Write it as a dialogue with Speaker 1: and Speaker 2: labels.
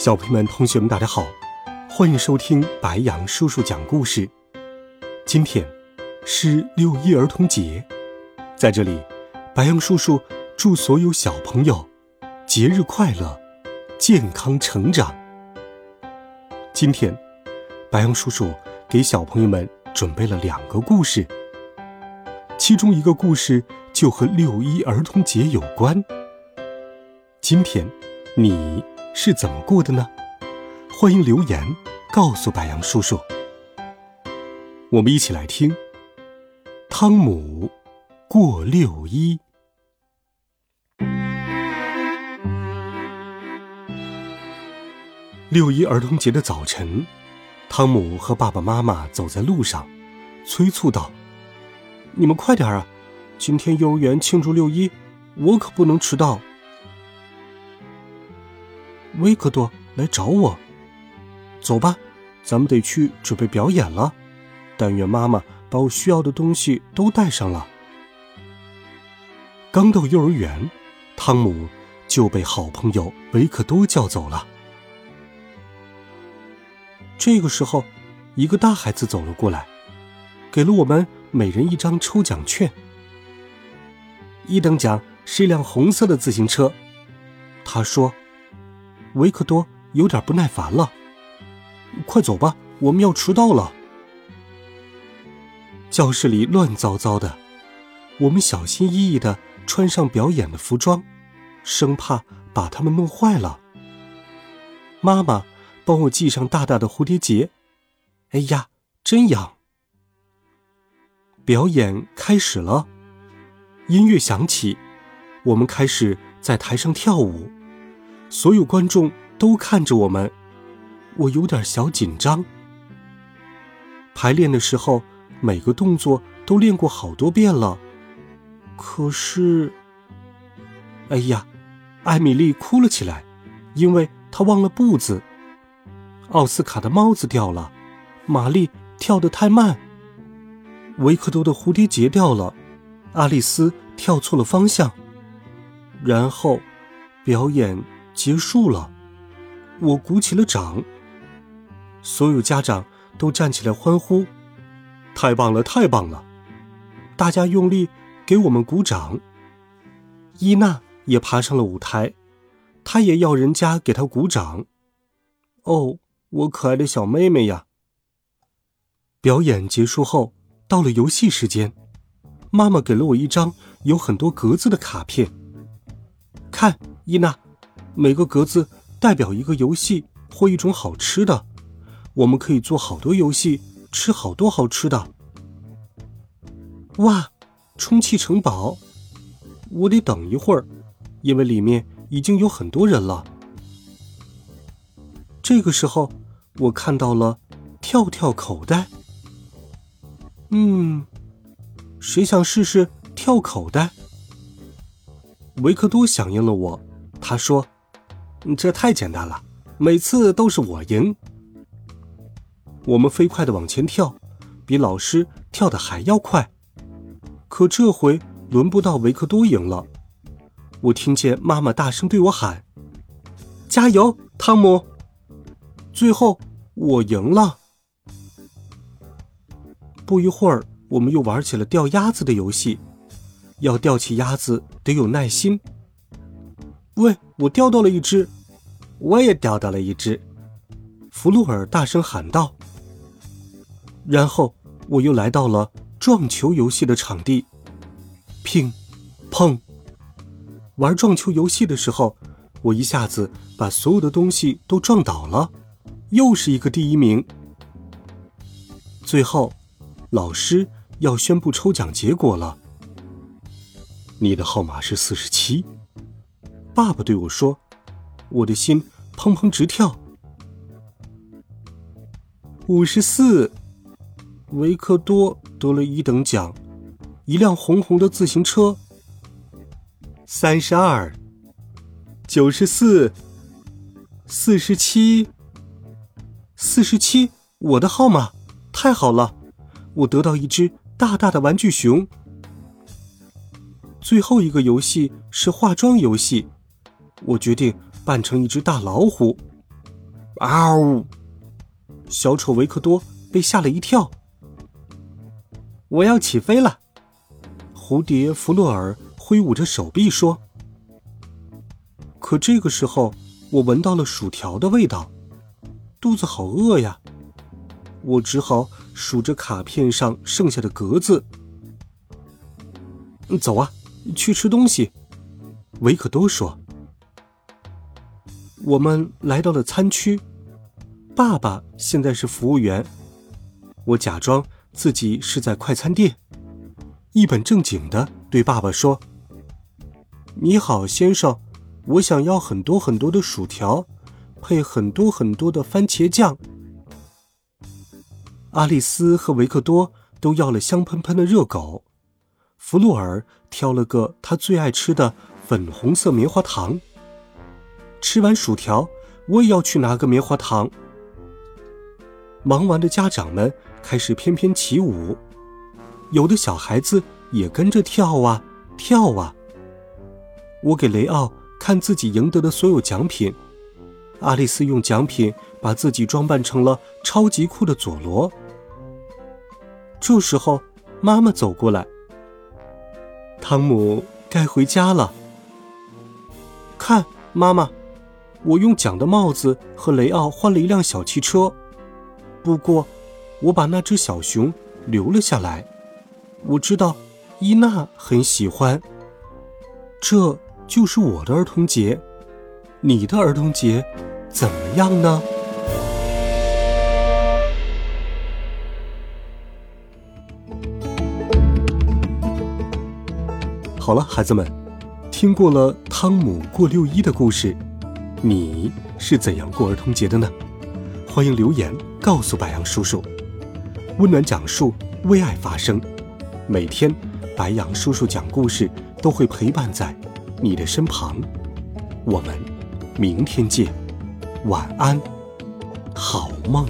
Speaker 1: 小朋友们、同学们，大家好，欢迎收听白羊叔叔讲故事。今天是六一儿童节，在这里，白羊叔叔祝所有小朋友节日快乐，健康成长。今天，白羊叔叔给小朋友们准备了两个故事，其中一个故事就和六一儿童节有关。今天，你。是怎么过的呢？欢迎留言告诉白羊叔叔。我们一起来听《汤姆过六一》。六一儿童节的早晨，汤姆和爸爸妈妈走在路上，催促道：“你们快点啊！今天幼儿园庆祝六一，我可不能迟到。”维克多来找我，走吧，咱们得去准备表演了。但愿妈妈把我需要的东西都带上了。刚到幼儿园，汤姆就被好朋友维克多叫走了。这个时候，一个大孩子走了过来，给了我们每人一张抽奖券。一等奖是一辆红色的自行车，他说。维克多有点不耐烦了，快走吧，我们要迟到了。教室里乱糟糟的，我们小心翼翼的穿上表演的服装，生怕把它们弄坏了。妈妈帮我系上大大的蝴蝶结，哎呀，真痒！表演开始了，音乐响起，我们开始在台上跳舞。所有观众都看着我们，我有点小紧张。排练的时候，每个动作都练过好多遍了，可是，哎呀，艾米丽哭了起来，因为她忘了步子。奥斯卡的帽子掉了，玛丽跳得太慢。维克多的蝴蝶结掉了，阿丽丝跳错了方向。然后，表演。结束了，我鼓起了掌。所有家长都站起来欢呼：“太棒了，太棒了！”大家用力给我们鼓掌。伊娜也爬上了舞台，她也要人家给她鼓掌。哦，我可爱的小妹妹呀！表演结束后，到了游戏时间，妈妈给了我一张有很多格子的卡片。看，伊娜。每个格子代表一个游戏或一种好吃的，我们可以做好多游戏，吃好多好吃的。哇，充气城堡！我得等一会儿，因为里面已经有很多人了。这个时候，我看到了跳跳口袋。嗯，谁想试试跳口袋？维克多响应了我，他说。这太简单了，每次都是我赢。我们飞快的往前跳，比老师跳的还要快。可这回轮不到维克多赢了。我听见妈妈大声对我喊：“加油，汤姆！”最后我赢了。不一会儿，我们又玩起了钓鸭子的游戏。要钓起鸭子得有耐心。喂，我钓到了一只，我也钓到了一只。弗洛尔大声喊道。然后我又来到了撞球游戏的场地，乒，砰。玩撞球游戏的时候，我一下子把所有的东西都撞倒了，又是一个第一名。最后，老师要宣布抽奖结果了。你的号码是四十七。爸爸对我说：“我的心砰砰直跳。五十四，维克多得了一等奖，一辆红红的自行车。三十二，九十四，四十七，四十七，我的号码，太好了，我得到一只大大的玩具熊。最后一个游戏是化妆游戏，我决定扮成一只大老虎。嗷呜！小丑维克多被吓了一跳。我要起飞了，蝴蝶弗洛尔挥舞着手臂说。可这个时候，我闻到了薯条的味道，肚子好饿呀！我只好数着卡片上剩下的格子。走啊，去吃东西。维克多说。我们来到了餐区。爸爸现在是服务员，我假装自己是在快餐店，一本正经的对爸爸说：“你好，先生，我想要很多很多的薯条，配很多很多的番茄酱。”阿丽丝和维克多都要了香喷喷的热狗，弗洛尔挑了个他最爱吃的粉红色棉花糖。吃完薯条，我也要去拿个棉花糖。忙完的家长们开始翩翩起舞，有的小孩子也跟着跳啊跳啊。我给雷奥看自己赢得的所有奖品，阿丽丝用奖品把自己装扮成了超级酷的佐罗。这时候，妈妈走过来，汤姆该回家了。看，妈妈，我用奖的帽子和雷奥换了一辆小汽车。不过，我把那只小熊留了下来。我知道伊娜很喜欢。这就是我的儿童节，你的儿童节怎么样呢？好了，孩子们，听过了汤姆过六一的故事，你是怎样过儿童节的呢？欢迎留言告诉白杨叔叔，温暖讲述，为爱发声。每天，白杨叔叔讲故事都会陪伴在你的身旁。我们明天见，晚安，好梦。